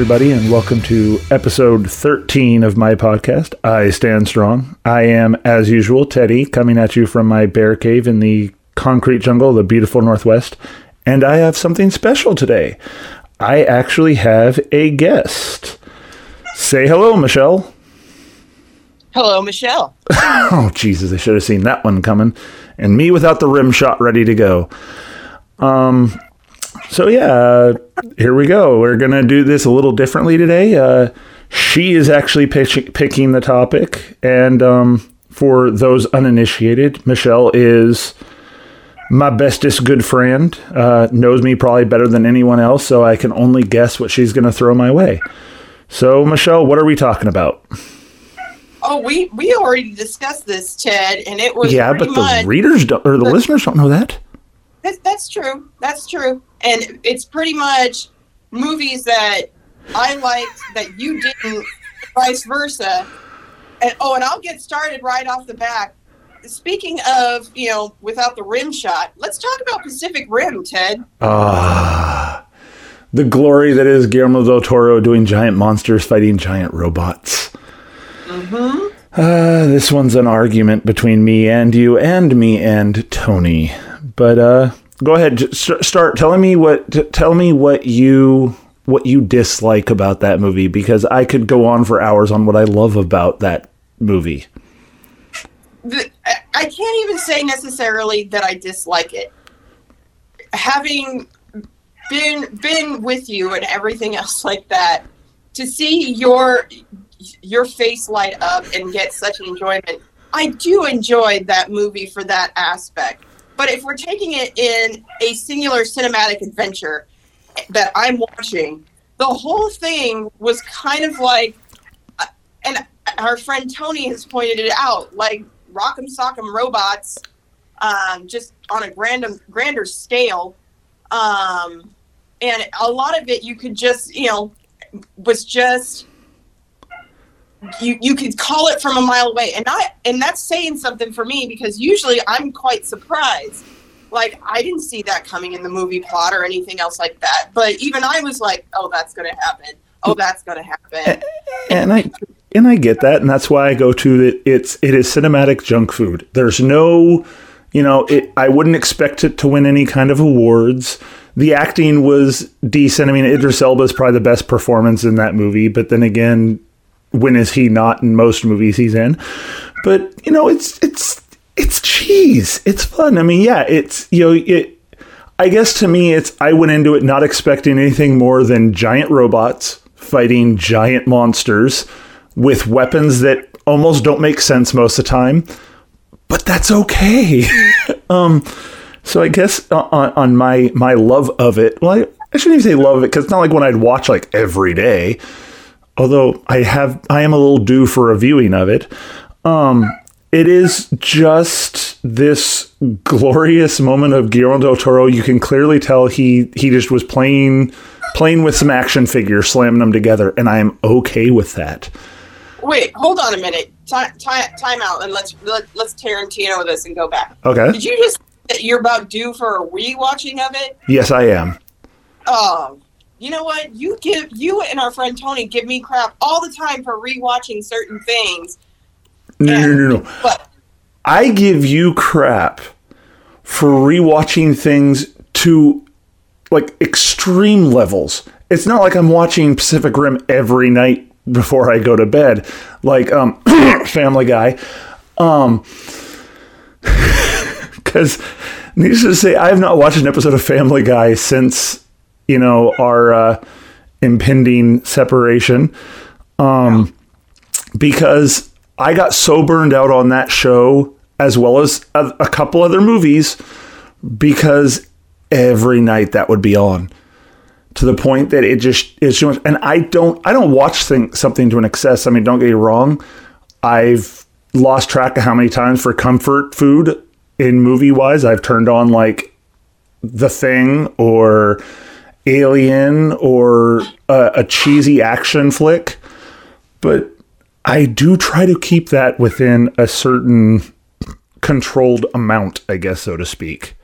Everybody, and welcome to episode 13 of my podcast, I Stand Strong. I am, as usual, Teddy, coming at you from my bear cave in the concrete jungle the beautiful Northwest. And I have something special today. I actually have a guest. Say hello, Michelle. Hello, Michelle. Oh, Jesus, I should have seen that one coming. And me without the rim shot ready to go. Um, so yeah, here we go. We're gonna do this a little differently today. Uh, she is actually pitch- picking the topic, and um, for those uninitiated, Michelle is my bestest good friend. Uh, knows me probably better than anyone else, so I can only guess what she's gonna throw my way. So, Michelle, what are we talking about? Oh, we we already discussed this, Ted, and it was yeah, but the much. readers don't, or the the- listeners don't know that. That's, that's true. That's true, and it's pretty much movies that I liked that you didn't, vice versa. And oh, and I'll get started right off the back. Speaking of, you know, without the rim shot, let's talk about Pacific Rim, Ted. Ah, the glory that is Guillermo del Toro doing giant monsters fighting giant robots. Mm-hmm. Uh, this one's an argument between me and you, and me and Tony. But uh, go ahead, st- start telling me what. Tell me what you what you dislike about that movie, because I could go on for hours on what I love about that movie. I can't even say necessarily that I dislike it. Having been been with you and everything else like that, to see your your face light up and get such enjoyment, I do enjoy that movie for that aspect. But if we're taking it in a singular cinematic adventure that I'm watching, the whole thing was kind of like, uh, and our friend Tony has pointed it out, like Rock'em Sock'em robots, um, just on a grander grander scale, um, and a lot of it you could just you know was just you you could call it from a mile away, and I and that's saying something for me because usually I'm quite surprised. Like I didn't see that coming in the movie plot or anything else like that, but even I was like, "Oh, that's gonna happen. Oh, that's gonna happen." and I and I get that, and that's why I go to it. It's it is cinematic junk food. There's no, you know, it. I wouldn't expect it to win any kind of awards. The acting was decent. I mean, Idris Elba is probably the best performance in that movie. But then again, when is he not in most movies he's in? But you know, it's it's it's cheese. It's fun. I mean, yeah, it's you know it. I guess to me, it's I went into it not expecting anything more than giant robots fighting giant monsters with weapons that almost don't make sense most of the time, but that's okay. um, so I guess on, on my my love of it, well, I, I shouldn't even say love of it because it's not like one I'd watch like every day. Although I have, I am a little due for a viewing of it. Um, it is just this glorious moment of Guillermo del Toro. You can clearly tell he he just was playing playing with some action figures, slamming them together, and I am okay with that. Wait, hold on a minute. Time, time, time out, and let's let, let's Tarantino this and go back. Okay. Did you just you're about due for a rewatching of it? Yes, I am. Oh, you know what? You give you and our friend Tony give me crap all the time for rewatching certain things. No, no, no, no. But I give you crap for rewatching things to like extreme levels. It's not like I'm watching Pacific Rim every night before I go to bed, like um, Family Guy. Um, because needless to say, I have not watched an episode of Family Guy since you know our uh, impending separation. Um, because I got so burned out on that show as well as a, a couple other movies because every night that would be on to the point that it just is too much. And I don't I don't watch thing, something to an excess. I mean, don't get me wrong. I've lost track of how many times for comfort food in movie wise I've turned on like The Thing or Alien or a, a cheesy action flick, but I do try to keep that within a certain controlled amount, I guess, so to speak.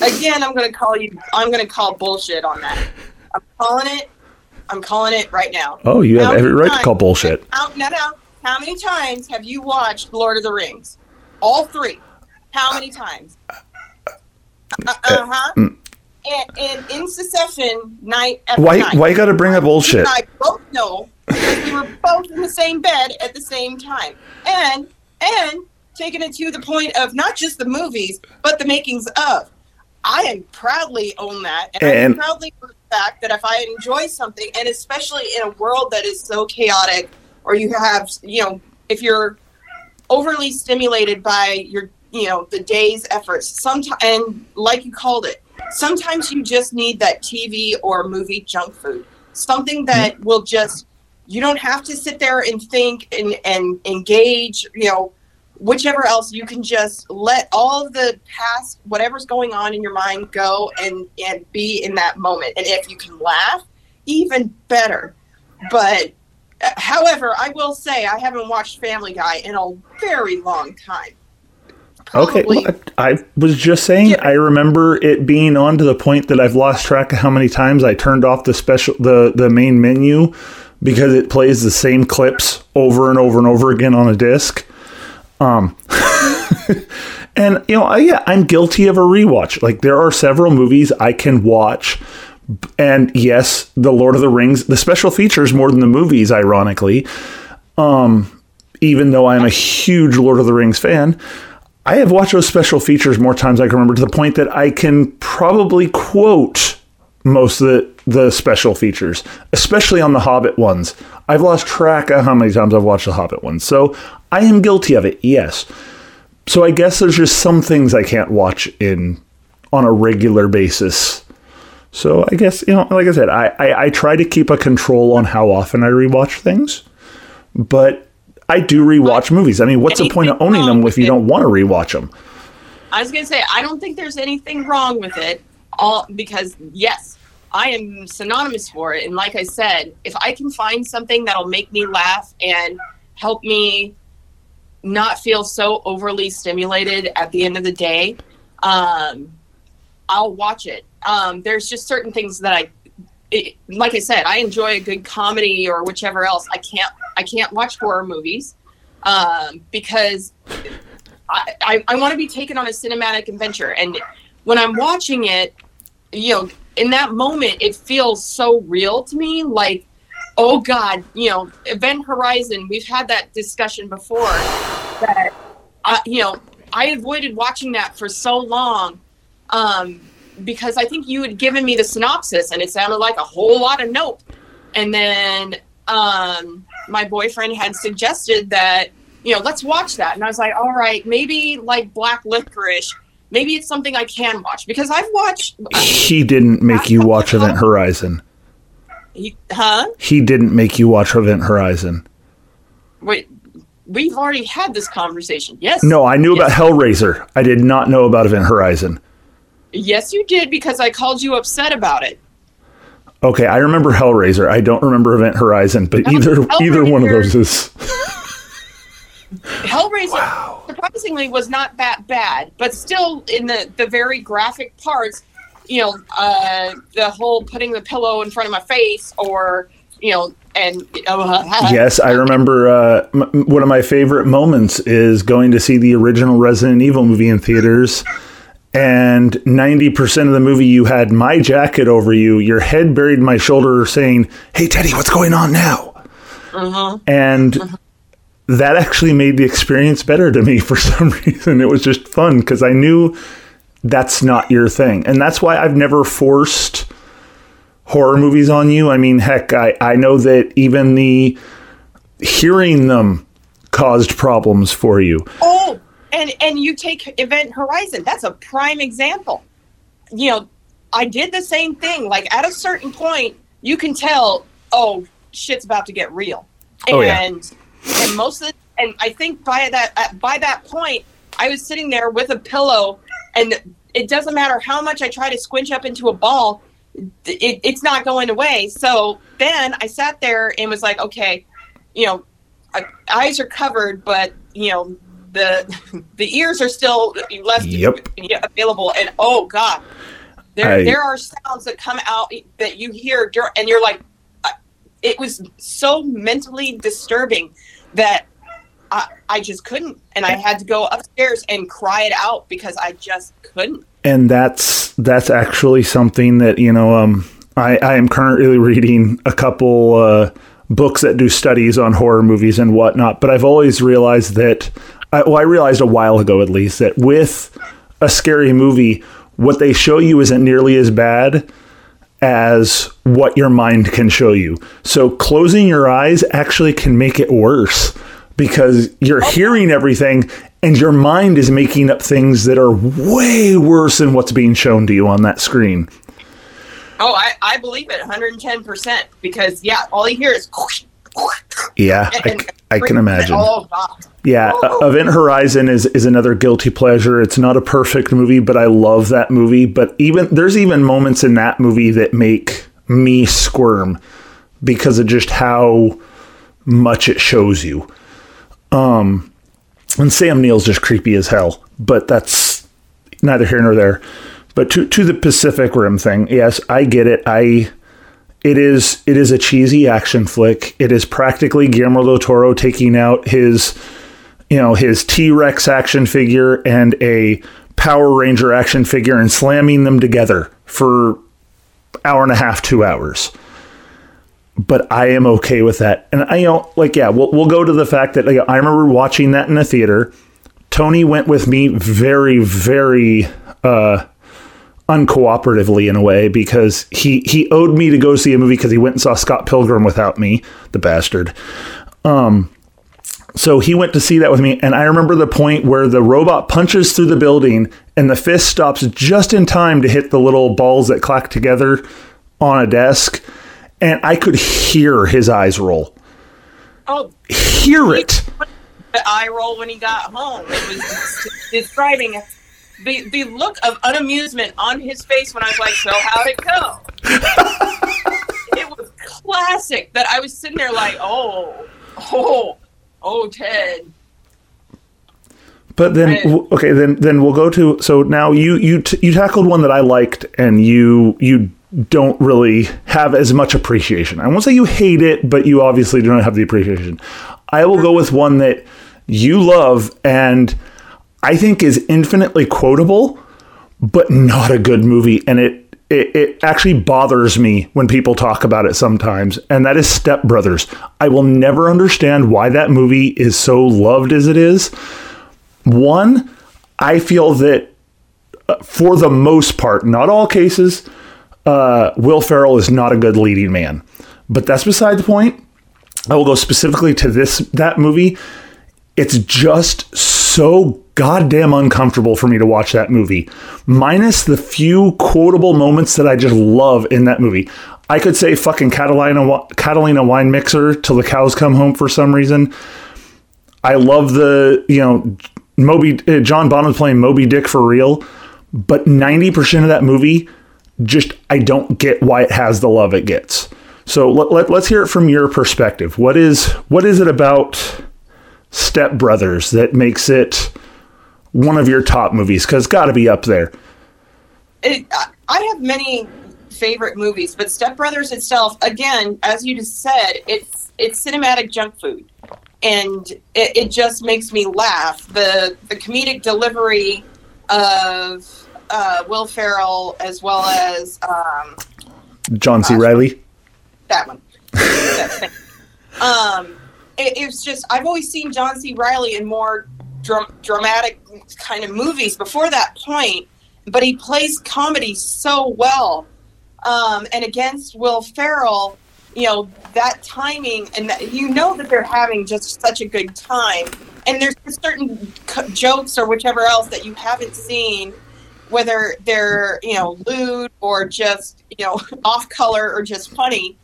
again, I'm going to call you. I'm going to call bullshit on that. I'm calling it. I'm calling it right now. Oh, you have every right to call bullshit. How, no, no. How many times have you watched Lord of the Rings? All three. How many times? Uh, uh, uh, uh huh. Mm. And, and in succession, night after Why? night. Why you got to bring up bullshit? and I both know we were both in the same bed at the same time, and and taking it to the point of not just the movies, but the makings of. I am proudly own that, and, I And- proudly own the fact that if I enjoy something, and especially in a world that is so chaotic, or you have, you know, if you're overly stimulated by your, you know, the day's efforts, sometimes, and like you called it, sometimes you just need that TV or movie junk food, something that will just, you don't have to sit there and think and, and engage, you know, whichever else. You can just let all of the past whatever's going on in your mind go and and be in that moment. And if you can laugh even better. But uh, however i will say i haven't watched family guy in a very long time Okay, well, I, I was just saying. Yeah. I remember it being on to the point that I've lost track of how many times I turned off the special the the main menu because it plays the same clips over and over and over again on a disc. Um, and you know, I, yeah, I'm guilty of a rewatch. Like there are several movies I can watch. And yes, the Lord of the Rings, the special features more than the movies, ironically. Um, even though I'm a huge Lord of the Rings fan, I have watched those special features more times I can remember to the point that I can probably quote most of the, the special features, especially on the Hobbit ones. I've lost track of how many times I've watched the Hobbit ones. So I am guilty of it, yes. So I guess there's just some things I can't watch in on a regular basis. So I guess, you know, like I said, I, I, I try to keep a control on how often I rewatch things, but I do rewatch movies. I mean, what's the point of owning them if you don't want to rewatch them? I was gonna say I don't think there's anything wrong with it, all because yes, I am synonymous for it. And like I said, if I can find something that'll make me laugh and help me not feel so overly stimulated at the end of the day, um, I'll watch it. Um, there's just certain things that I, it, like I said, I enjoy a good comedy or whichever else. I can't I can't watch horror movies um, because I, I, I want to be taken on a cinematic adventure. And when I'm watching it, you know, in that moment, it feels so real to me. Like, oh God, you know, Event Horizon, we've had that discussion before that, you know, I avoided watching that for so long um, because I think you had given me the synopsis and it sounded like a whole lot of nope. And then um, my boyfriend had suggested that, you know, let's watch that. And I was like, all right, maybe like Black Licorice, maybe it's something I can watch because I've watched, He didn't make you watch Event Horizon. he, huh? He didn't make you watch Event Horizon. Wait, we've already had this conversation. Yes. No, I knew about Hellraiser. I did not know about Event Horizon. Yes, you did because I called you upset about it. Okay, I remember Hellraiser. I don't remember Event Horizon, but either either one of those is Hellraiser surprisingly was not that bad, but still in the the very graphic parts, you know, uh, the whole putting the pillow in front of my face, or you know, and uh, Yes, I remember uh, m- one of my favorite moments is going to see the original Resident Evil movie in theaters. And 90% of the movie, you had my jacket over you, your head buried in my shoulder, saying, Hey, Teddy, what's going on now? uh-huh. And that actually made the experience better to me for some reason. It was just fun because I knew that's not your thing. And that's why I've never forced horror movies on you. I mean, heck, I, I know that even the hearing them caused problems for you. Oh, and and you take Event Horizon. That's a prime example. You know, I did the same thing. Like at a certain point, you can tell, oh, shit's about to get real. Oh, yeah. and and most of the, and I think by that by that point, I was sitting there with a pillow, and it doesn't matter how much I try to squinch up into a ball, it, it's not going away. So then I sat there and was like, okay, you know, eyes are covered, but you know the the ears are still left Yep. available. And oh god, there I- there are sounds that come out that you hear, dur- and you're like, it was so mentally disturbing that I, I just couldn't. And I had to go upstairs and cry it out because I just couldn't. And that's that's actually something that, you know, um, I, I am currently reading a couple uh, books that do studies on horror movies and whatnot, but I've always realized that, I, well, I realized a while ago at least, that with a scary movie, what they show you isn't nearly as bad as what your mind can show you. So closing your eyes actually can make it worse because you're oh, hearing everything and your mind is making up things that are way worse than what's being shown to you on that screen. Oh, I, I believe it 110% because, yeah, all you hear is. Yeah, and- I, I can imagine. Yeah, Oh. Event Horizon is is another guilty pleasure. It's not a perfect movie, but I love that movie. But even there's even moments in that movie that make me squirm because of just how much it shows you. Um, and Sam Neill's just creepy as hell, but that's neither here nor there. But to to the Pacific Rim thing, yes, I get it. I it is it is a cheesy action flick. It is practically Guillermo del Toro taking out his you know his T-Rex action figure and a Power Ranger action figure and slamming them together for hour and a half, 2 hours. But I am okay with that. And I you know like yeah, we'll we'll go to the fact that like, I remember watching that in a theater. Tony went with me very very uh uncooperatively in a way because he he owed me to go see a movie because he went and saw Scott Pilgrim without me, the bastard. Um, so he went to see that with me, and I remember the point where the robot punches through the building, and the fist stops just in time to hit the little balls that clack together on a desk, and I could hear his eyes roll. Oh, Hear it. the eye roll when he got home. It was describing the the look of unamusement on his face when I was like, "So how'd it go?" it was classic. That I was sitting there like, "Oh, oh, oh, Ted." But then, okay, then then we'll go to. So now you you t- you tackled one that I liked, and you you don't really have as much appreciation. I won't say you hate it, but you obviously don't have the appreciation. I will go with one that you love and I think is infinitely quotable, but not a good movie, and it. It, it actually bothers me when people talk about it sometimes, and that is Step Brothers. I will never understand why that movie is so loved as it is. One, I feel that uh, for the most part, not all cases, uh, Will Ferrell is not a good leading man. But that's beside the point. I will go specifically to this that movie. It's just so goddamn uncomfortable for me to watch that movie. Minus the few quotable moments that I just love in that movie. I could say fucking Catalina Catalina wine mixer till the cows come home for some reason. I love the you know Moby uh, John Bonham playing Moby Dick for real, but ninety percent of that movie just I don't get why it has the love it gets. So let, let, let's hear it from your perspective. What is what is it about Step Brothers that makes it one of your top movies? Because it's got to be up there. it, I- I have many favorite movies, but Step Brothers itself, again, as you just said, it's it's cinematic junk food, and it, it just makes me laugh. the The comedic delivery of uh, Will Ferrell, as well as um, John C. Reilly. that one. Um, it, it was just I've always seen John C. Reilly in more dram- dramatic kind of movies before that point, but he plays comedy so well. Um, and against Will Ferrell, you know that timing, and that, you know that they're having just such a good time. And there's certain co- jokes or whichever else that you haven't seen, whether they're you know lewd or just you know off color or just funny.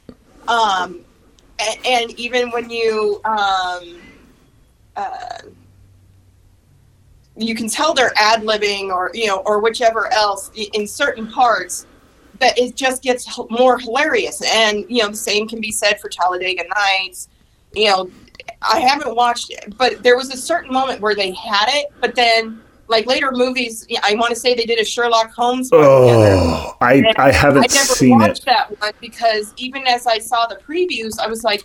Um, and, and even when you um, uh, you can tell they're ad libbing or you know or whichever else in certain parts that it just gets more hilarious and you know the same can be said for talladega nights you know i haven't watched it but there was a certain moment where they had it but then like later movies. I want to say they did a Sherlock Holmes. Oh, I I haven't I never seen watched it. that one because even as I saw the previews, I was like,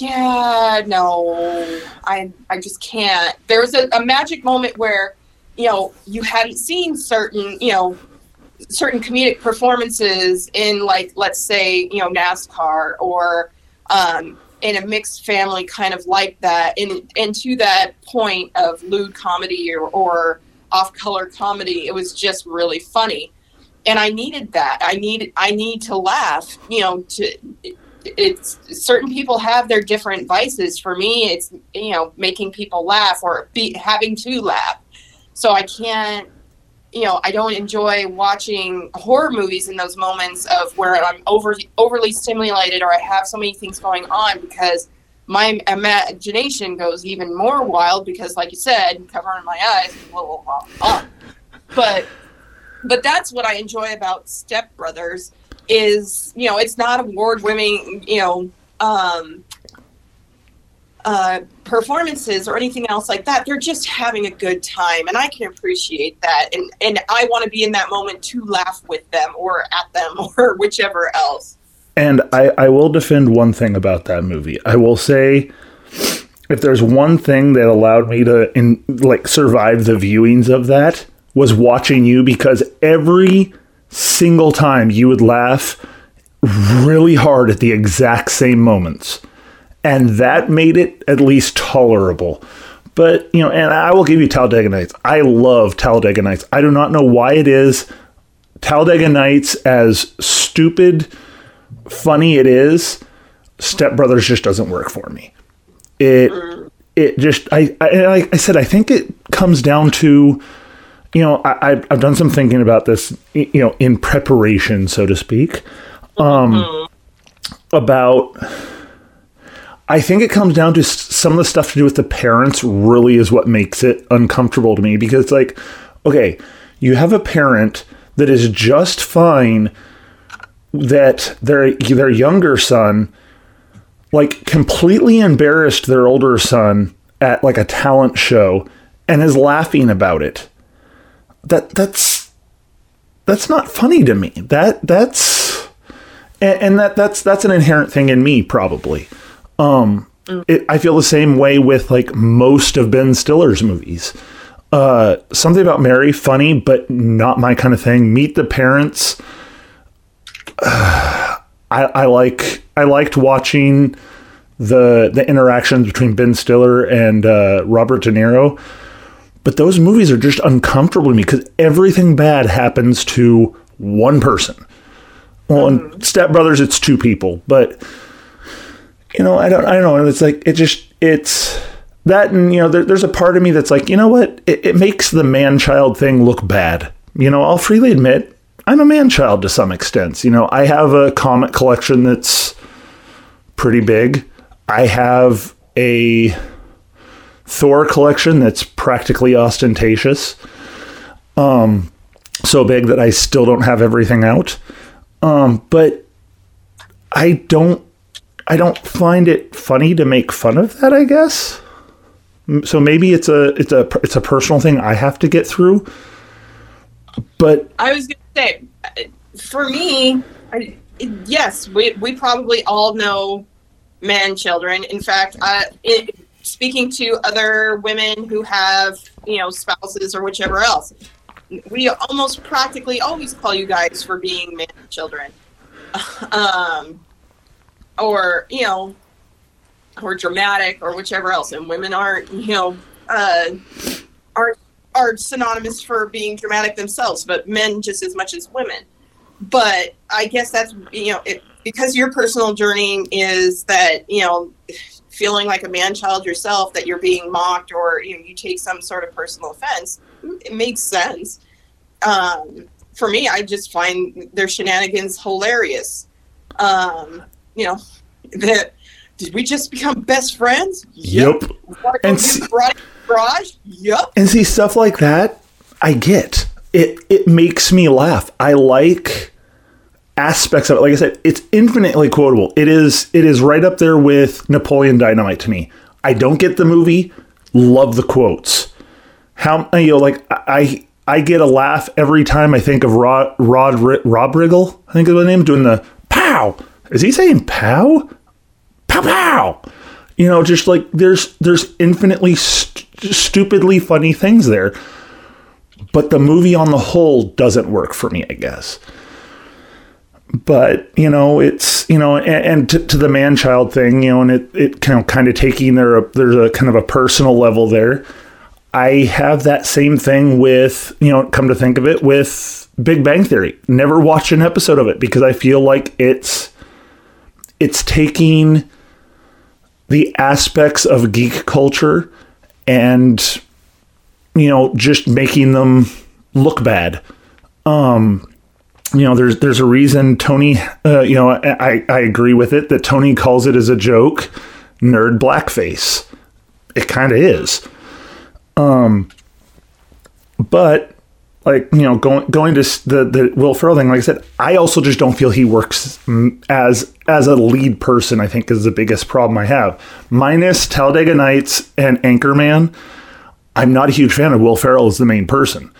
"Yeah, no, I I just can't." There was a, a magic moment where, you know, you hadn't seen certain, you know, certain comedic performances in like, let's say, you know, NASCAR or um, in a mixed family, kind of like that, and and to that point of lewd comedy or, or off-color comedy, it was just really funny and I needed that. I need I need to laugh. You know, to it's certain people have their different vices. For me, it's you know making people laugh or be having to laugh. So I can't. You know, I don't enjoy watching horror movies in those moments of where I'm over overly stimulated or I have so many things going on because my imagination goes even more wild because, like you said, covering my eyes, blah, blah, blah, but but that's what I enjoy about Step Brothers is you know it's not award winning you know um, uh, performances or anything else like that. They're just having a good time, and I can appreciate that. And and I want to be in that moment to laugh with them or at them or whichever else. And I, I will defend one thing about that movie. I will say, if there's one thing that allowed me to in like survive the viewings of that was watching you because every single time you would laugh really hard at the exact same moments. And that made it at least tolerable. But, you know, and I will give you Talladega Nights. I love Talladega Nights. I do not know why it is. Talladega Nights, as stupid, funny it is, Step Brothers just doesn't work for me. It, it just, I, I, I said, I think it comes down to, you know, I, I've- I've done some thinking about this, you know, in preparation, so to speak, um, about. I think it comes down to some of the stuff to do with the parents. Really, is what makes it uncomfortable to me because, it's like, okay, you have a parent that is just fine that their their younger son like completely embarrassed their older son at like a talent show and is laughing about it that that's that's not funny to me. That that's and, and that that's that's an inherent thing in me probably. Um it, i feel the same way with like most of ben stiller's movies. Uh something about mary funny but not my kind of thing. Meet the parents. I, I like I liked watching the the interactions between Ben Stiller and uh, Robert De Niro, but those movies are just uncomfortable to me because everything bad happens to one person. Well, in mm-hmm. Step Brothers, it's two people, but you know, I don't, I don't know. It's like it just it's that, and you know, there, there's a part of me that's like, you know what? It, it makes the man child thing look bad. You know, I'll freely admit I'm a man child to some extent. You know, I have a comic collection that's pretty big. I have a Thor collection that's practically ostentatious. Um, so big that I still don't have everything out. Um, but I don't I don't find it funny to make fun of that, I guess. So maybe it's a it's a it's a personal thing I have to get through. But I was going to say, uh, for me, I, yes, we, we probably all know man children. In fact, uh, it, speaking to other women who have, you know, spouses or whichever else, we almost practically always call you guys for being man children. Um, or, you know, or dramatic or whichever else. And women aren't, you know, uh, aren't are synonymous for being dramatic themselves, but men just as much as women. But I guess that's you know it, because your personal journey is that you know feeling like a man child yourself that you're being mocked or you know you take some sort of personal offense. It makes sense. Um, for me, I just find their shenanigans hilarious. Um, you know that. Did we just become best friends? Yep. Wanna And see- garage? Yep. And see stuff like that, I get. It it makes me laugh. I like aspects of it. Like I said, it's infinitely quotable. It is it is right up there with Napoleon Dynamite to me. I don't get the movie, love the quotes. how you know like I I get a laugh every time I think of Rod Rod Rob Riggle. I think is the name doing the pow. Is he saying pow? Pow pow. You know, just like there's there's infinitely st- stupidly funny things there. But the movie on the whole doesn't work for me, I guess. But you know, it's you know, and, and to, to, the man child thing, you know, and it it kind of kind of taking there. There's a kind of a personal level there. I have that same thing with you know, come to think of it, with Big Bang Theory. Never watched an episode of it because I feel like it's it's taking the aspects of geek culture and you know just making them look bad um you know there's there's a reason tony uh, you know i i agree with it that tony calls it as a joke nerd blackface it kind of is um but like you know going going to the the Will Ferrell thing. Like I said, I also just don't feel he works as as a lead person. I think is the biggest problem I have. Minus Talladega Nights and Anchorman, I'm not a huge fan of Will Ferrell as the main person.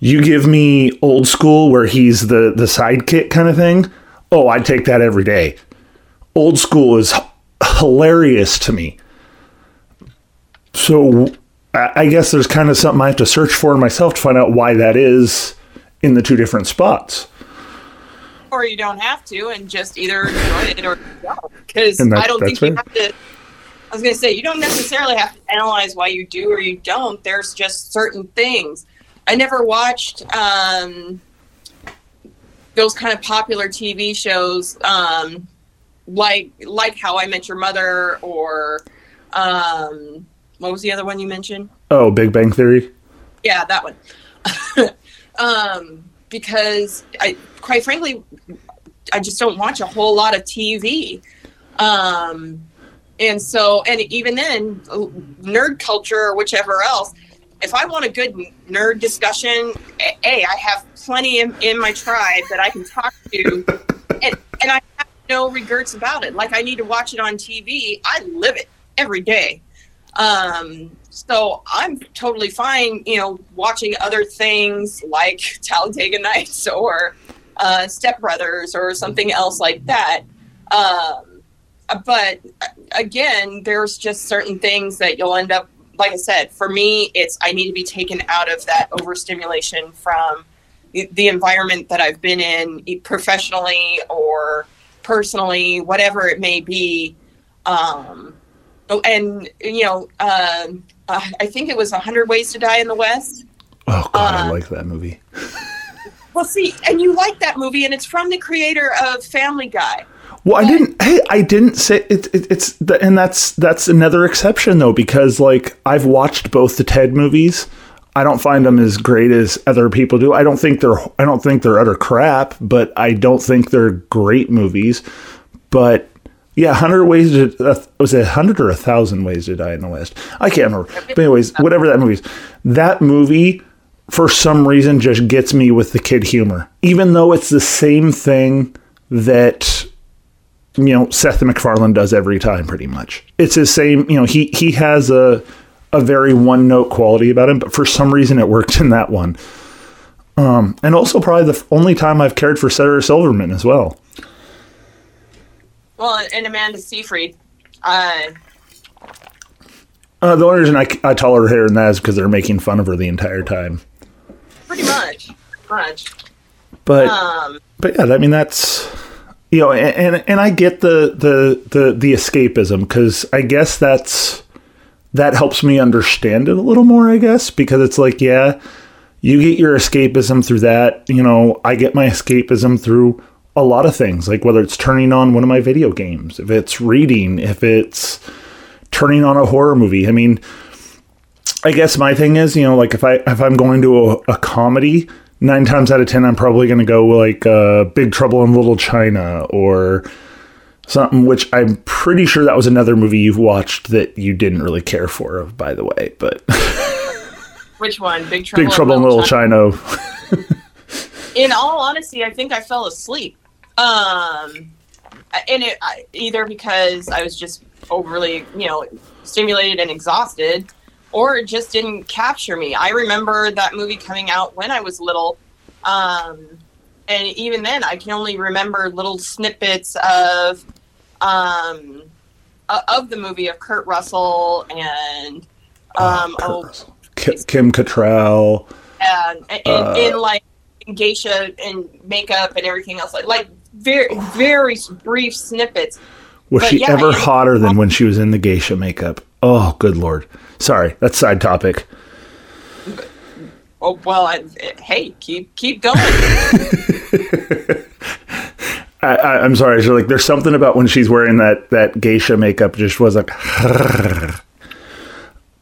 You give me old school where he's the the sidekick kind of thing. Oh, I'd take that every day. Old school is hilarious to me. So I guess there's kind of something I have to search for myself to find out why that is in the two different spots. Or you don't have to, and just either enjoy it or don't. Because I don't think you have to. I was going to say you don't necessarily have to analyze why you do or you don't. There's just certain things. I never watched um, those kind of popular TV shows, um, like like How I Met Your Mother or. Um, what was the other one you mentioned? Oh, Big Bang Theory. Yeah, that one. um, because I, quite frankly, I just don't watch a whole lot of TV. Um, and so, and even then, nerd culture or whichever else, if I want a good nerd discussion, a, I have plenty in, in my tribe that I can talk to, and, and I have no regrets about it. Like I need to watch it on TV. I live it every day. Um, so I'm totally fine, you know, watching other things like Talladega Nights or uh, Step Brothers or something else like that. Um, but again, there's just certain things that you'll end up, like I said, for me, it's I need to be taken out of that overstimulation from the, environment that I've been in professionally or personally, whatever it may be. Um, Oh, and you know, um, uh, I think it was Hundred Ways to Die in the West. Oh God, uh, I like that movie. well, see, and you like that movie, and it's from the creator of Family Guy. Well, I didn't. Hey, I didn't say it, it, It's the, and that's that's another exception though, because like I've watched both the Ted movies. I don't find them as great as other people do. I don't think they're I don't think they're utter crap, but I don't think they're great movies. But yeah, hundred ways to uh, was it hundred or a thousand ways to die in the West? I can't remember. But anyways, whatever that movie is, that movie for some reason just gets me with the kid humor, even though it's the same thing that you know Seth MacFarlane does every time, pretty much. It's the same. You know, he he has a a very one note quality about him, but for some reason it worked in that one. Um, and also probably the only time I've cared for Sarah Silverman as well. Well, and Amanda Seyfried. Uh, uh, the only reason I, I tolerate her in that is because they're making fun of her the entire time. Pretty much, much. But um, but yeah, I mean that's you know, and and, I get the the the the escapism because I guess that's that helps me understand it a little more. I guess because it's like yeah, you get your escapism through that. You know, I get my escapism through a lot of things, like whether it's turning on one of my video games, if it's reading, if it's turning on a horror movie. I mean, I guess my thing is, you know, like if I if I'm going to a, a comedy, nine times out of ten, I'm probably going to go like uh, Big Trouble in Little China or something. Which I'm pretty sure that was another movie you've watched that you didn't really care for, by the way. But which one? Big Trouble. Big Trouble in Little, China. China. in all honesty, I think I fell asleep. Um, and it either because I was just overly, you know, stimulated and exhausted, or it just didn't capture me. I remember that movie coming out when I was little. Um, and even then, I can only remember little snippets of um, uh, of the movie of Kurt Russell and um, oh, oh Kim Cattrall, and, and uh, in like geisha and makeup and everything else, like like very very brief snippets. Was but she yeah, ever hotter than when she was in the geisha makeup? Oh, good lord! Sorry, that's side topic. Oh well, I, hey, keep keep going. I, am sorry. So like, there's something about when she's wearing that that geisha makeup just was like.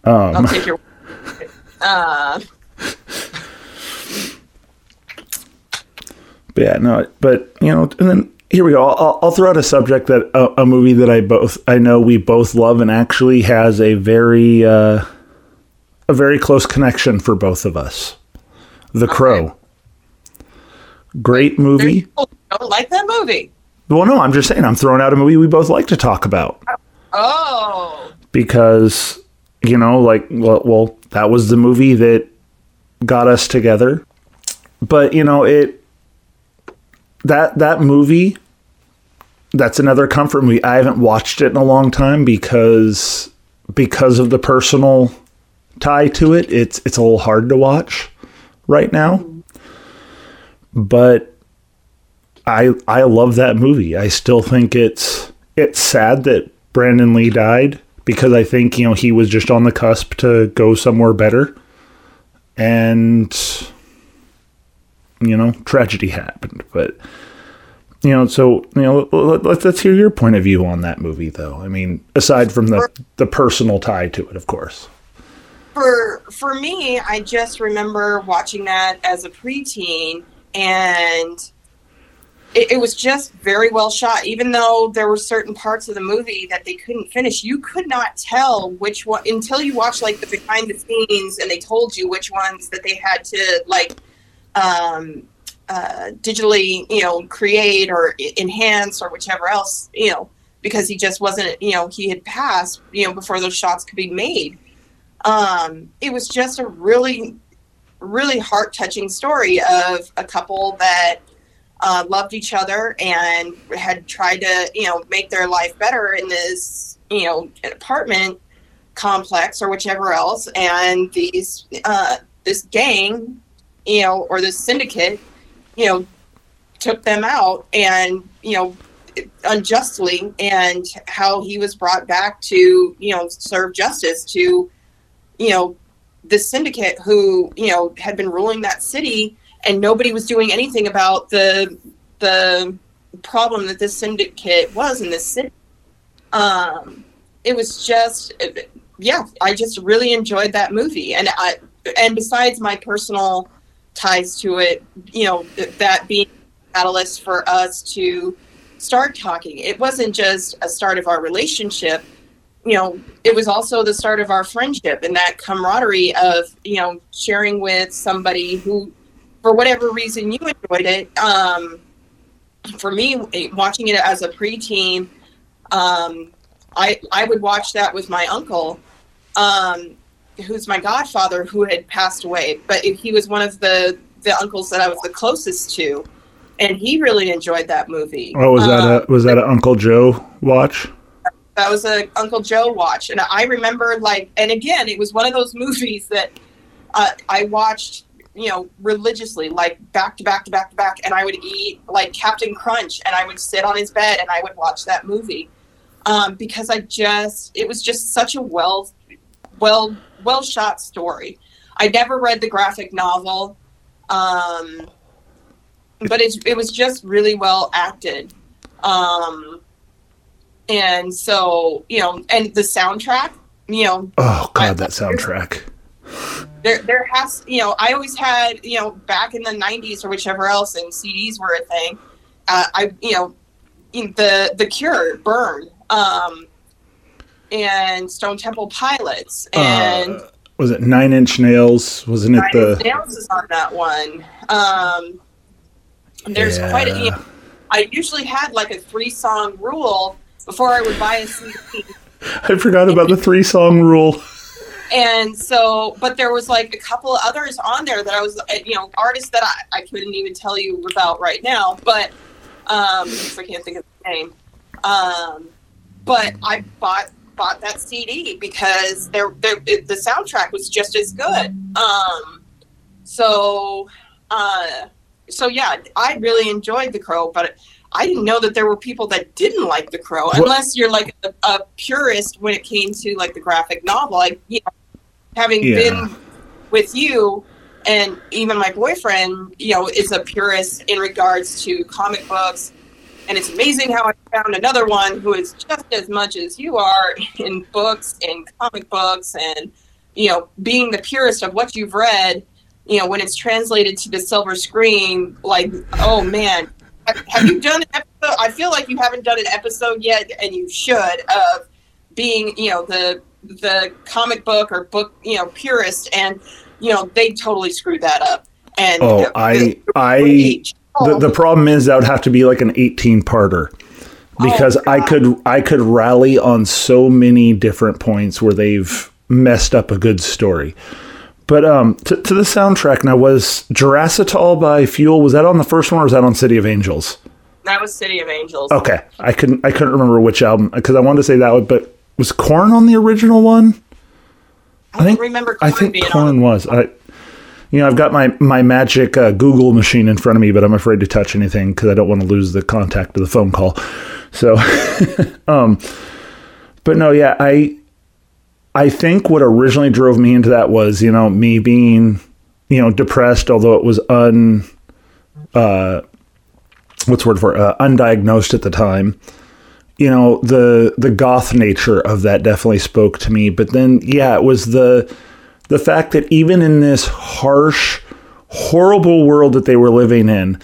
um, I'll take your. Uh. But yeah, no, but you know, and then here we go. I'll, I'll throw out a subject that uh, a movie that I both I know we both love and actually has a very uh, a very close connection for both of us. The okay. Crow. Great movie. don't like that movie. Well, no, I'm just saying I'm throwing out a movie we both like to talk about. Oh. Because you know, like well, well that was the movie that got us together. But you know, it that that movie that's another comfort movie. I haven't watched it in a long time because because of the personal tie to it. It's it's a little hard to watch right now. But I I love that movie. I still think it's it's sad that Brandon Lee died because I think, you know, he was just on the cusp to go somewhere better. And you know, tragedy happened, but you know, so you know, let's let's hear your point of view on that movie, though. I mean, aside from the the personal tie to it, of course for for me, I just remember watching that as a preteen, and it, it, was just very well shot. Even though there were certain parts of the movie that they couldn't finish, you could not tell which one until you watched like the behind the scenes, and they told you which ones that they had to like um, uh, digitally, you know, create or enhance or whichever else, you know, because he just wasn't, you know, he had passed, you know, before those shots could be made um, it was just a really, really heart touching story of a couple that uh, loved each other and had tried to, you know, make their life better in this, you know, apartment complex or whichever else. And these, uh, this gang, you know, or the syndicate, you know, took them out and, you know, unjustly and how he was brought back to, you know, serve justice to you know, this syndicate who, you know, had been ruling that city and nobody was doing anything about the the problem that this syndicate was in this city. Um, it was just, yeah, I just really enjoyed that movie, and I, and besides my personal ties to it, you know, that being catalyst for us to start talking. It wasn't just a start of our relationship you know, it was also the start of our friendship and that camaraderie of, you know, sharing with somebody who, for whatever reason, you enjoyed it. Um, for me, watching it as a preteen, um, I I would watch that with my uncle, um, who's my godfather, who had passed away, but he was one of the the uncles that I was the closest to, and he really enjoyed that movie. Oh, was that a um, was that an Uncle Joe watch? That was a Uncle Joe watch, and I remember like, and again, it was one of those movies that uh, I watched, you know, religiously, like back to back to back to back, and I would eat like Captain Crunch, and I would sit on his bed and I would watch that movie um, because I just, it was just such a well, well, well shot story. I never read the graphic novel, um, but it, it was just really well acted. Um, and so you know, and the soundtrack, you know. Oh God, I, that soundtrack. There, there has you know, I always had you know back in the '90s or whichever else, and CDs were a thing. Uh, I you know, the the Cure, Burn, um, and Stone Temple Pilots, uh, and. Uh, was it Nine Inch Nails? Wasn't it the? Inch Nails is on that one. Um, there's yeah. quite a. You know, I usually had like a three song rule before I would buy a CD. I forgot about the three song rule. and so, but there was like a couple of others on there that I was, uh, you know, artists that I, I couldn't even tell you about right now, but um, I can't think of the name. Um, but I bought bought that CD because there the soundtrack was just as good. Um, so, uh, so yeah, I really enjoyed The Crow, but I didn't know that there were people that didn't like The Crow, unless you're like a, a, purist when it came to like the graphic novel. Like, you know, having yeah. been with you and even my boyfriend, you know, is a purist in regards to comic books. And it's amazing how I found another one who is just as much as you are in books and comic books and, you know, being the purist of what you've read, you know, when it's translated to the silver screen, like, oh man, have you done an episode? I feel like you haven't done an episode yet, and you should, of being, you know, the the comic book or book, you know, purist, and you know they totally screwed that up. And oh, I I the, the problem is that would have to be like an eighteen parter because oh, I could I could rally on so many different points where they've messed up a good story. But um, to, to the soundtrack now was Jurassitol by Fuel. Was that on the first one or was that on City of Angels? That was City of Angels. Okay, I couldn't I couldn't remember which album because I wanted to say that one, but was Korn on the original one? I, I think remember. Korn I think Korn was. I, you know, I've got my my magic uh, Google machine in front of me, but I'm afraid to touch anything because I don't want to lose the contact of the phone call. So, um, but no, yeah, I I think what originally drove me into that was you know me being you know depressed, although it was un uh, what's word for? Uh, undiagnosed at the time you know the the goth nature of that definitely spoke to me but then yeah it was the the fact that even in this harsh horrible world that they were living in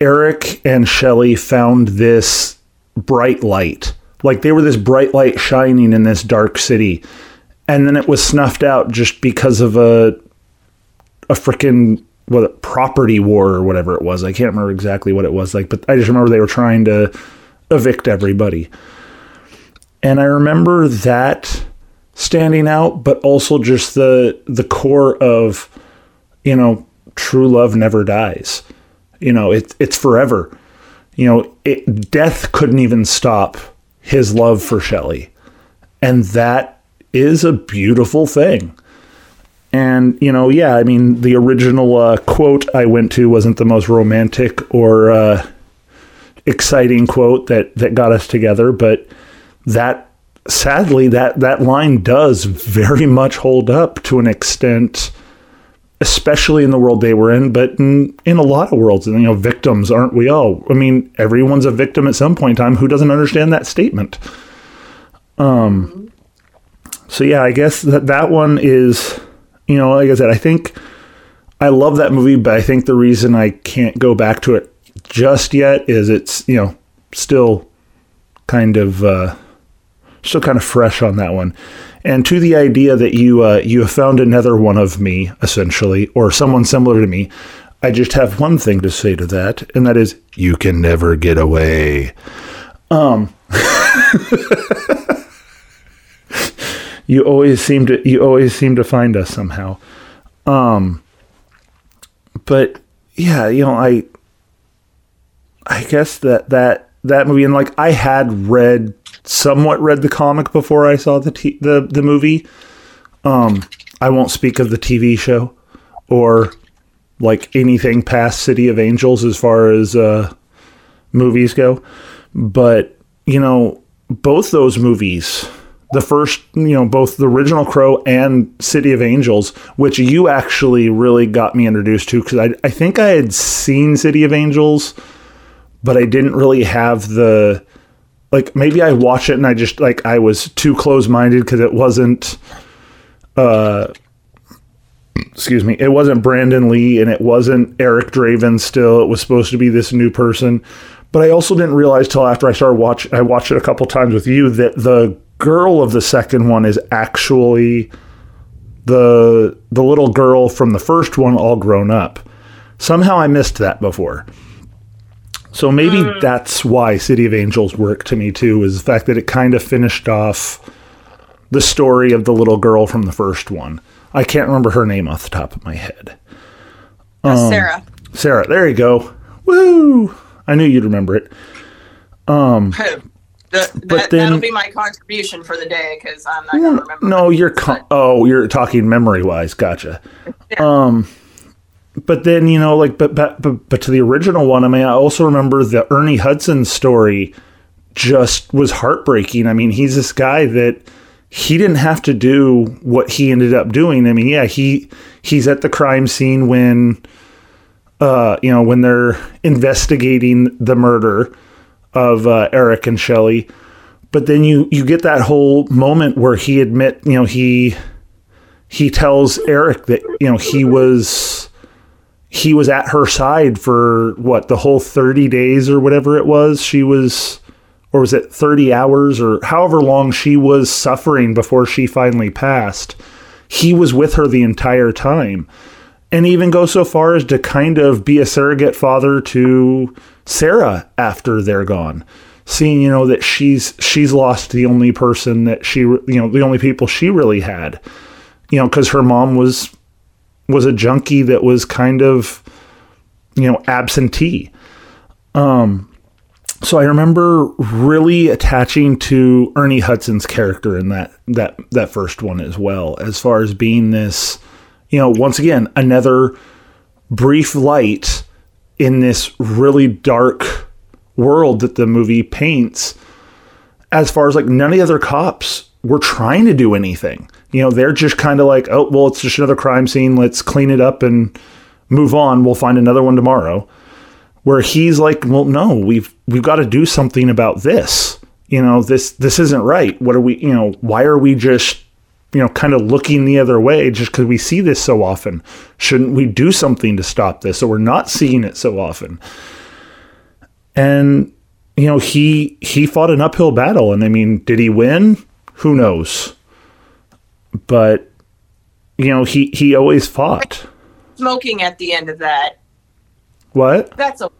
Eric and Shelley found this bright light. Like they were this bright light shining in this dark city. And then it was snuffed out just because of a a freaking what property war or whatever it was. I can't remember exactly what it was like but I just remember they were trying to evict everybody. And I remember that standing out, but also just the the core of, you know, true love never dies. You know, it, it's forever. You know, it, death couldn't even stop his love for Shelley. And that is a beautiful thing. And, you know, yeah, I mean, the original uh, quote I went to wasn't the most romantic or uh, exciting quote that that got us together, but that sadly that that line does very much hold up to an extent especially in the world they were in but in, in a lot of worlds you know victims aren't we all? I mean everyone's a victim at some point in time. Who doesn't understand that statement? Um so yeah i guess that that one is you know like i said i think i love that movie but i think the reason i can't go back to it just yet is it's you know still kind of uh, still kind of fresh on that one. And to the idea that you uh, you have found another one of me essentially, or someone similar to me, I just have one thing to say to that, and that is you can never get away. Um. you always seem to you always seem to find us somehow. Um. But yeah, you know, I I guess that that that movie and like I had read somewhat read the comic before I saw the t- the the movie. Um, I won't speak of the TV show or like anything past City of Angels as far as uh, movies go, but you know both those movies. The first, you know, both the original Crow and City of Angels, which you actually really got me introduced to, because I, I think I had seen City of Angels but I didn't really have the like maybe I watched it and I just like I was too close minded because it wasn't uh excuse me, it wasn't Brandon Lee and it wasn't Eric Draven still. It was supposed to be this new person. But I also didn't realize till after I started watch I watched it a couple times with you that the girl of the second one is actually the the little girl from the first one all grown up. Somehow I missed that before. So maybe mm. that's why City of Angels worked to me too, is the fact that it kind of finished off the story of the little girl from the first one. I can't remember her name off the top of my head. Uh, Sarah. Sarah, there you go. Woo! I knew you'd remember it. That, But that, then- that'll be my contribution for the day because I'm not going to remember. No, you're con- oh, you're talking memory wise. Gotcha. Um, but then you know, like, but, but but but to the original one, I mean, I also remember the Ernie Hudson story. Just was heartbreaking. I mean, he's this guy that he didn't have to do what he ended up doing. I mean, yeah, he he's at the crime scene when, uh, you know, when they're investigating the murder of uh, Eric and Shelley but then you you get that whole moment where he admit you know he he tells Eric that you know he was he was at her side for what the whole 30 days or whatever it was? She was or was it 30 hours or however long she was suffering before she finally passed he was with her the entire time. And even go so far as to kind of be a surrogate father to Sarah after they're gone seeing you know that she's she's lost the only person that she you know the only people she really had you know cuz her mom was was a junkie that was kind of you know absentee. Um so I remember really attaching to Ernie Hudson's character in that that that first one as well as far as being this you know once again another brief light in this really dark world that the movie paints as far as like none of the other cops were trying to do anything you know they're just kind of like oh well it's just another crime scene. Let's clean it up and move on. We'll find another one tomorrow. Where he's like well no we've we've got to do something about this. You know this this isn't right. What are we you know why are we just you know kind of looking the other way just because we see this so often? Shouldn't we do something to stop this so we're not seeing it so often? And you know he he fought an uphill battle. And i mean did he win? Who knows but you know he he always fought. Smoking at the end of that. what? That's a.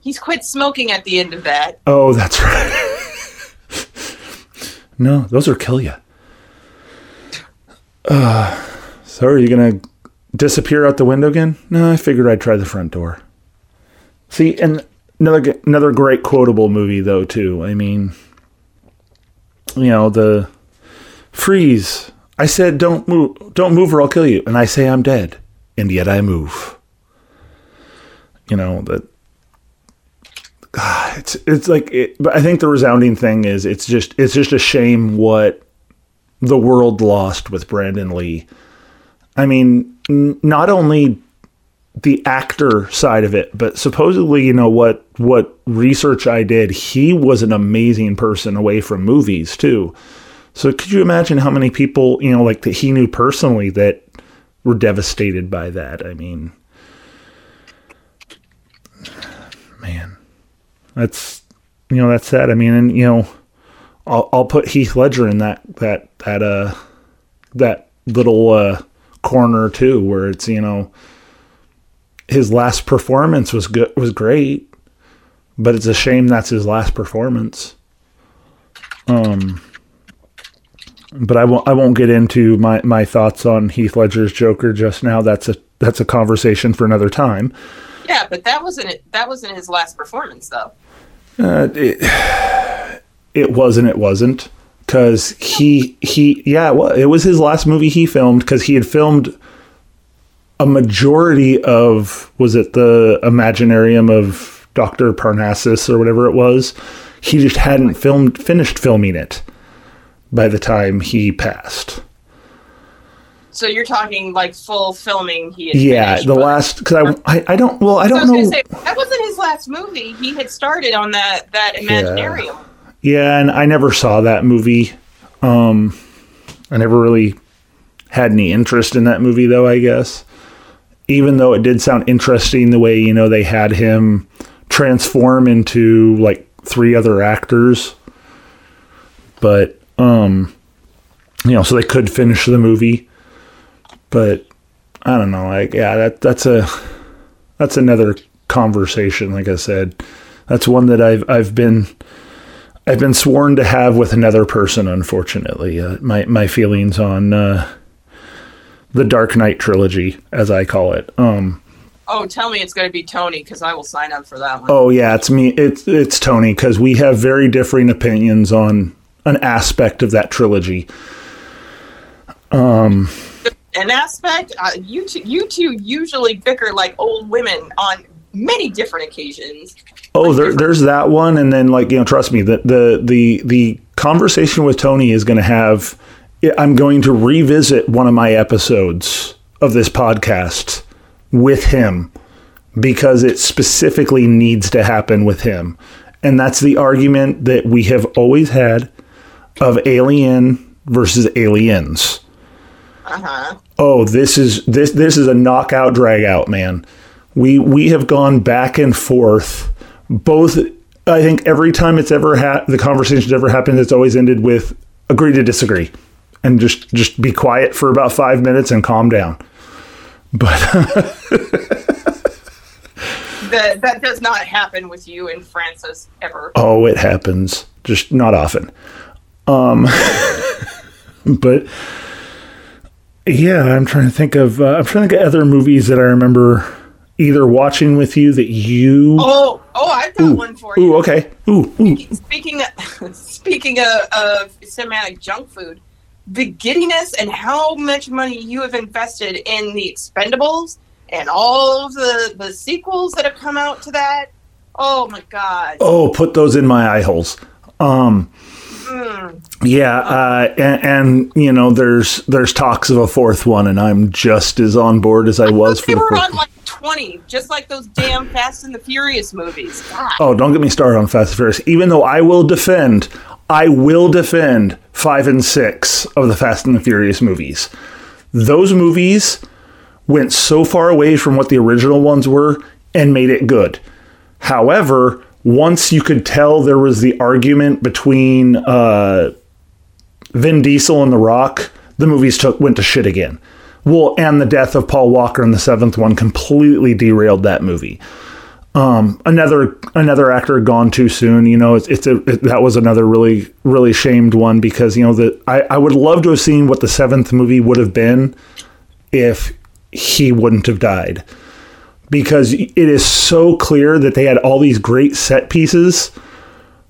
He's quit smoking at the end of that. oh that's right. No those are kill you uh so are you gonna disappear out the window again? No i figured i'd try the front door. See and another another great quotable movie though too. I mean you know the freeze i said don't move don't move or i'll kill you. And i say i'm dead and yet i move. You know that Ah, it's it's like it, but i think the resounding thing is it's just it's just a shame what the world lost with brandon lee. I mean n- not only the actor side of it, but supposedly, you know what what research I did, he was an amazing person away from movies too. So could you imagine how many people, you know, like that he knew personally that were devastated by that? I mean, man, that's you know that's sad. I mean, and you know, I'll I'll put Heath Ledger in that that that uh that little uh corner too, where it's you know his last performance was good was great, but it's a shame that's his last performance. Um, but I won't I won't get into my my thoughts on Heath Ledger's Joker just now. That's a that's a conversation for another time. Yeah, but that wasn't. That wasn't his last performance, though. Uh, it, it wasn't it wasn't because he he yeah well it was his last movie he filmed because he had filmed a majority of was it the Imaginarium of Doctor Parnassus or whatever it was. He just hadn't filmed finished filming it by the time he passed. So you're talking like full filming. He Yeah, finished, the last because I, I I don't well I I don't was know. say that wasn't his last movie. He had started on that that Imaginarium. Yeah, and I never saw that movie. Um, I never really had any interest in that movie, though. I guess, even though it did sound interesting, the way you know they had him transform into like three other actors, but um, you know, so they could finish the movie. But I don't know. Like, yeah, that that's a that's another conversation. Like I said, that's one that I've I've been I've been sworn to have with another person. Unfortunately, uh, my my feelings on uh, the Dark Knight trilogy, as I call it. Um, oh, tell me it's going to be Tony because I will sign up for that one. Oh yeah, it's me. It's it's Tony because we have very differing opinions on an aspect of that trilogy. Um, an aspect uh, you two, you two usually bicker like old women on many different occasions. Oh, like there, different- there's that one, and then like you know, trust me, the the the the conversation with Tony is going to have. I'm going to revisit one of my episodes of this podcast with him because it specifically needs to happen with him. And that's the argument that we have always had of alien versus aliens. Uh-huh. Oh, this is this this is a knockout drag out, man. We we have gone back and forth both I think every time it's ever had the conversation's ever happened it's always ended with agree to disagree and just just be quiet for about 5 minutes and calm down. But that that does not happen with you and Francis ever. Oh, it happens, just not often. Um, but yeah, I'm trying to think of uh, I'm trying to get other movies that I remember either watching with you that you. Oh, oh, I've got ooh, one for you. Ooh, okay. Ooh, ooh. Speaking of, speaking of, of cinematic junk food, the giddiness and how much money you have invested in the Expendables and all of the the sequels that have come out to that. Oh my god. Oh, put those in my eye holes. Um, mm. Yeah, uh, and, and, you know, there's there's talks of a fourth one, and I'm just as on board as I, I was for they the were first on like twenty, just like those damn Fast and the Furious movies. God. Oh, don't get me started on Fast and Furious. Even though I will defend, I will defend five and six of the Fast and the Furious movies. Those movies went so far away from what the original ones were and made it good. However, once you could tell there was the argument between uh, Vin Diesel and The Rock, the movies took went to shit again. Well, and the death of Paul Walker in the seventh one completely derailed that movie. Um, another another actor gone too soon. You know, it's, it's a it, that was another really really shamed one because you know that I I would love to have seen what the seventh movie would have been if he wouldn't have died because it is so clear that they had all these great set pieces,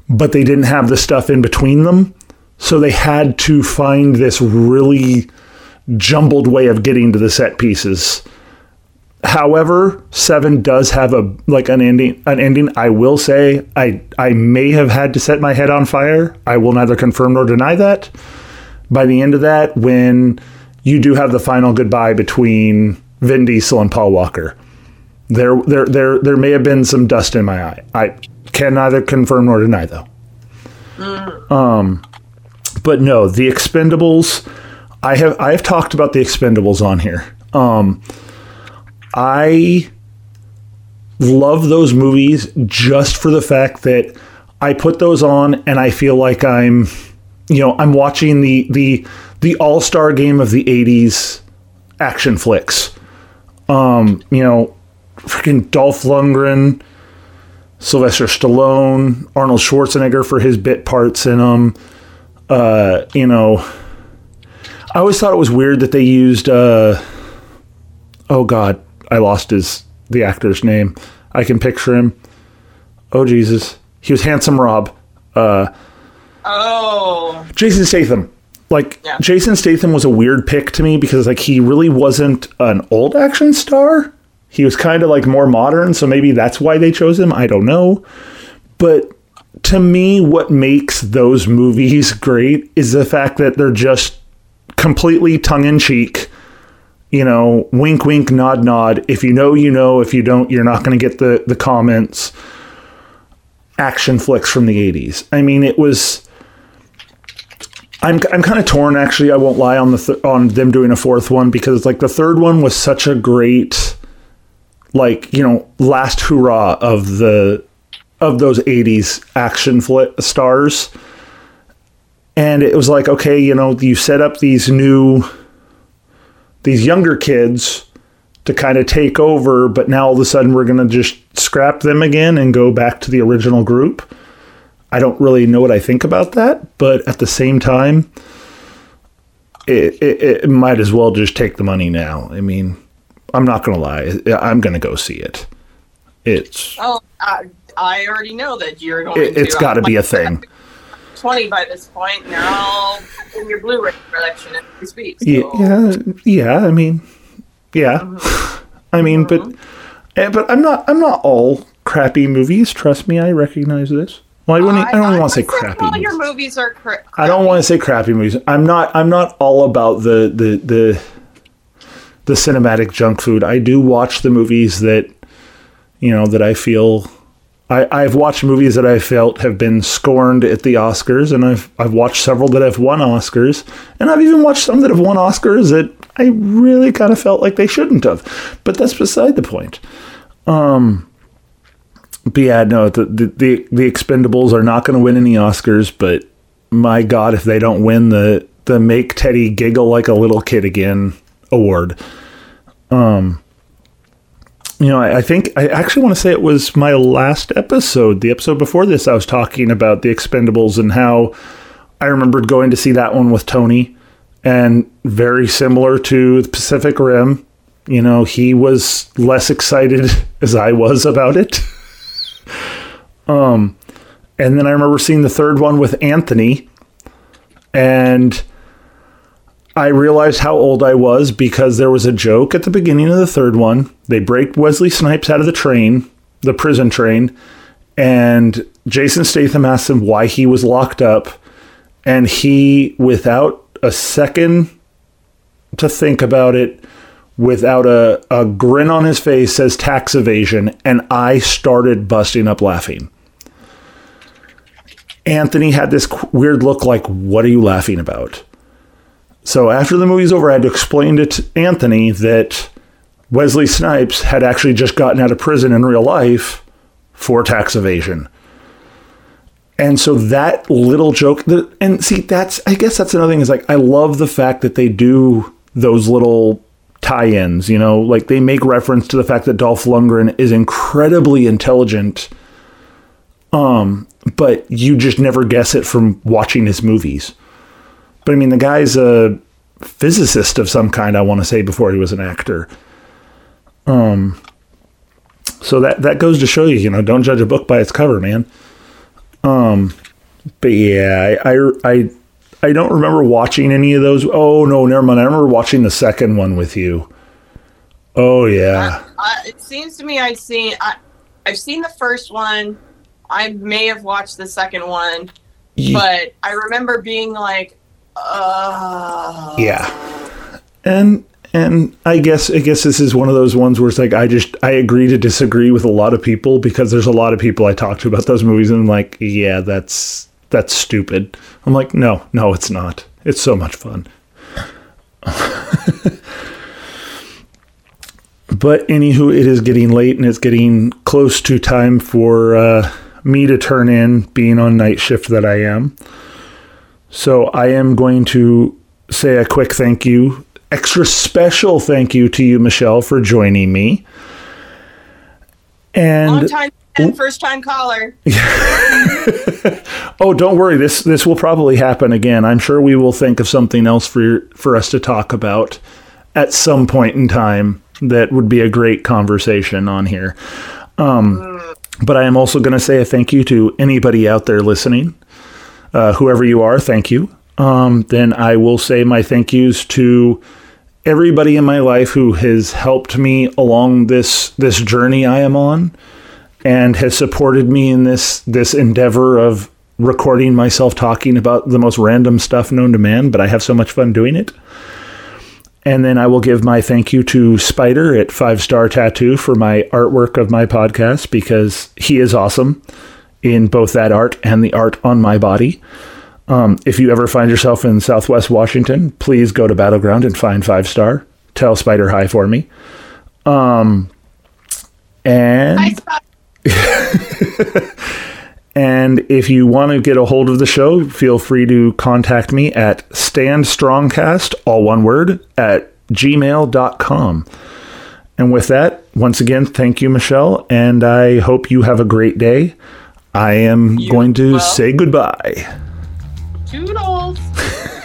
but they didn't have the stuff in between them. So they had to find this really jumbled way of getting to the set pieces. However, Seven does have a like an ending. An ending. I will say, I I may have had to set my head on fire. I will neither confirm nor deny that. By the end of that, when you do have the final goodbye between Vin Diesel and Paul Walker. There, there, there, there may have been some dust in my eye. I can neither confirm nor deny, though. Mm. Um, but no, the Expendables. I have I have talked about the Expendables on here. Um, I love those movies just for the fact that I put those on and I feel like I'm, you know, I'm watching the the the all star game of the '80s action flicks. Um, you know, freaking Dolph Lundgren, Sylvester Stallone, Arnold Schwarzenegger for his bit parts in them. Uh, you know, I always thought it was weird that they used. Uh, oh God, I lost his the actor's name. I can picture him. Oh Jesus, he was handsome Rob. Uh, oh, Jason Statham. Like yeah. Jason Statham was a weird pick to me because like he really wasn't an old action star. He was kind of like more modern, so maybe that's why they chose him. I don't know. But to me, what makes those movies great is the fact that they're just completely tongue in cheek. You know, wink, wink, nod, nod. If you know, you know. If you don't, you're not going to get the the comments. Action flicks from the '80s. I mean, it was I'm I'm kind of torn actually. I won't lie on the th- on them doing a fourth one because like the third one was such a great like, you know, last hurrah of the of those 80s action flit stars. And it was like, okay, you know, you set up these new these younger kids to kind of take over, but now all of a sudden we're going to just scrap them again and go back to the original group. I don't really know what I think about that, but at the same time, it, it, it might as well just take the money now. I mean, I'm not going to lie. I'm going to go see it. It's. Oh, I, I already know that you're going it, to. It's got to be a thing. 20 by this point, and they're all in your Blu ray collection as we speak. So. Yeah, yeah. I mean, yeah. Mm-hmm. I mean, but eh, but I'm not I'm not all crappy movies. Trust me, I recognize this. Well, I, wouldn't, I, don't want to say crappy. All your movies are cra- I don't want to say crappy movies. I'm not. I'm not all about the the the the cinematic junk food. I do watch the movies that you know that I feel. I, I've watched movies that I felt have been scorned at the Oscars, and I've I've watched several that have won Oscars, and I've even watched some that have won Oscars that I really kind of felt like they shouldn't have. But that's beside the point. Um, but yeah, no, the the the, the Expendables are not going to win any Oscars, but my God, if they don't win the the make Teddy giggle like a little kid again award, um, you know, I, I think I actually want to say it was my last episode, the episode before this, I was talking about the Expendables and how I remembered going to see that one with Tony, and very similar to the Pacific Rim. You know, he was less excited as I was about it. Um, and then I remember seeing the third one with Anthony, and I realized how old I was because there was a joke at the beginning of the third one. They break Wesley Snipes out of the train, the prison train, and Jason Statham asks him why he was locked up, and he, without a second to think about it, without a, a grin on his face, says tax evasion, and I started busting up laughing. Anthony had this weird look like, What are you laughing about? So after the movie's over, I had to explain to Anthony that Wesley Snipes had actually just gotten out of prison in real life for tax evasion. And so that little joke, and see, that's, I guess that's another thing is like, I love the fact that they do those little tie ins, you know, like they make reference to the fact that Dolph Lundgren is incredibly intelligent. Um, but you just never guess it from watching his movies. But I mean, the guy's a physicist of some kind. I want to say before he was an actor. Um, so that that goes to show you, you know, don't judge a book by its cover, man. Um, but yeah, I I I, I don't remember watching any of those. Oh no, never mind. I remember watching the second one with you. Oh yeah. I, I, it seems to me I've seen I, I've seen the first one. I may have watched the second one, yeah. but I remember being like, uh... yeah, and and I guess I guess this is one of those ones where it's like I just I agree to disagree with a lot of people because there's a lot of people I talk to about those movies and I'm like, yeah, that's that's stupid. I'm like, no, no, it's not. It's so much fun. but anywho, it is getting late and it's getting close to time for uh, me to turn in, being on night shift that I am. So I am going to say a quick thank you, extra special thank you to you, Michelle, for joining me. And long time and first time caller. oh, don't worry. This this will probably happen again. I'm sure we will think of something else for for us to talk about at some point in time that would be a great conversation on here. Um, mm. But I am also going to say a thank you to anybody out there listening, uh, whoever you are. Thank you. Um, then I will say my thank yous to everybody in my life who has helped me along this this journey I am on, and has supported me in this this endeavor of recording myself talking about the most random stuff known to man. But I have so much fun doing it. And then I will give my thank you to Spider at Five Star Tattoo for my artwork of my podcast because he is awesome in both that art and the art on my body. Um, if you ever find yourself in Southwest Washington, please go to Battleground and find Five Star. Tell Spider hi for me. Um, and. And if you want to get a hold of the show, feel free to contact me at standstrongcast, all one word, at gmail.com. And with that, once again, thank you, Michelle, and I hope you have a great day. I am You- going to well- say goodbye. Toodles.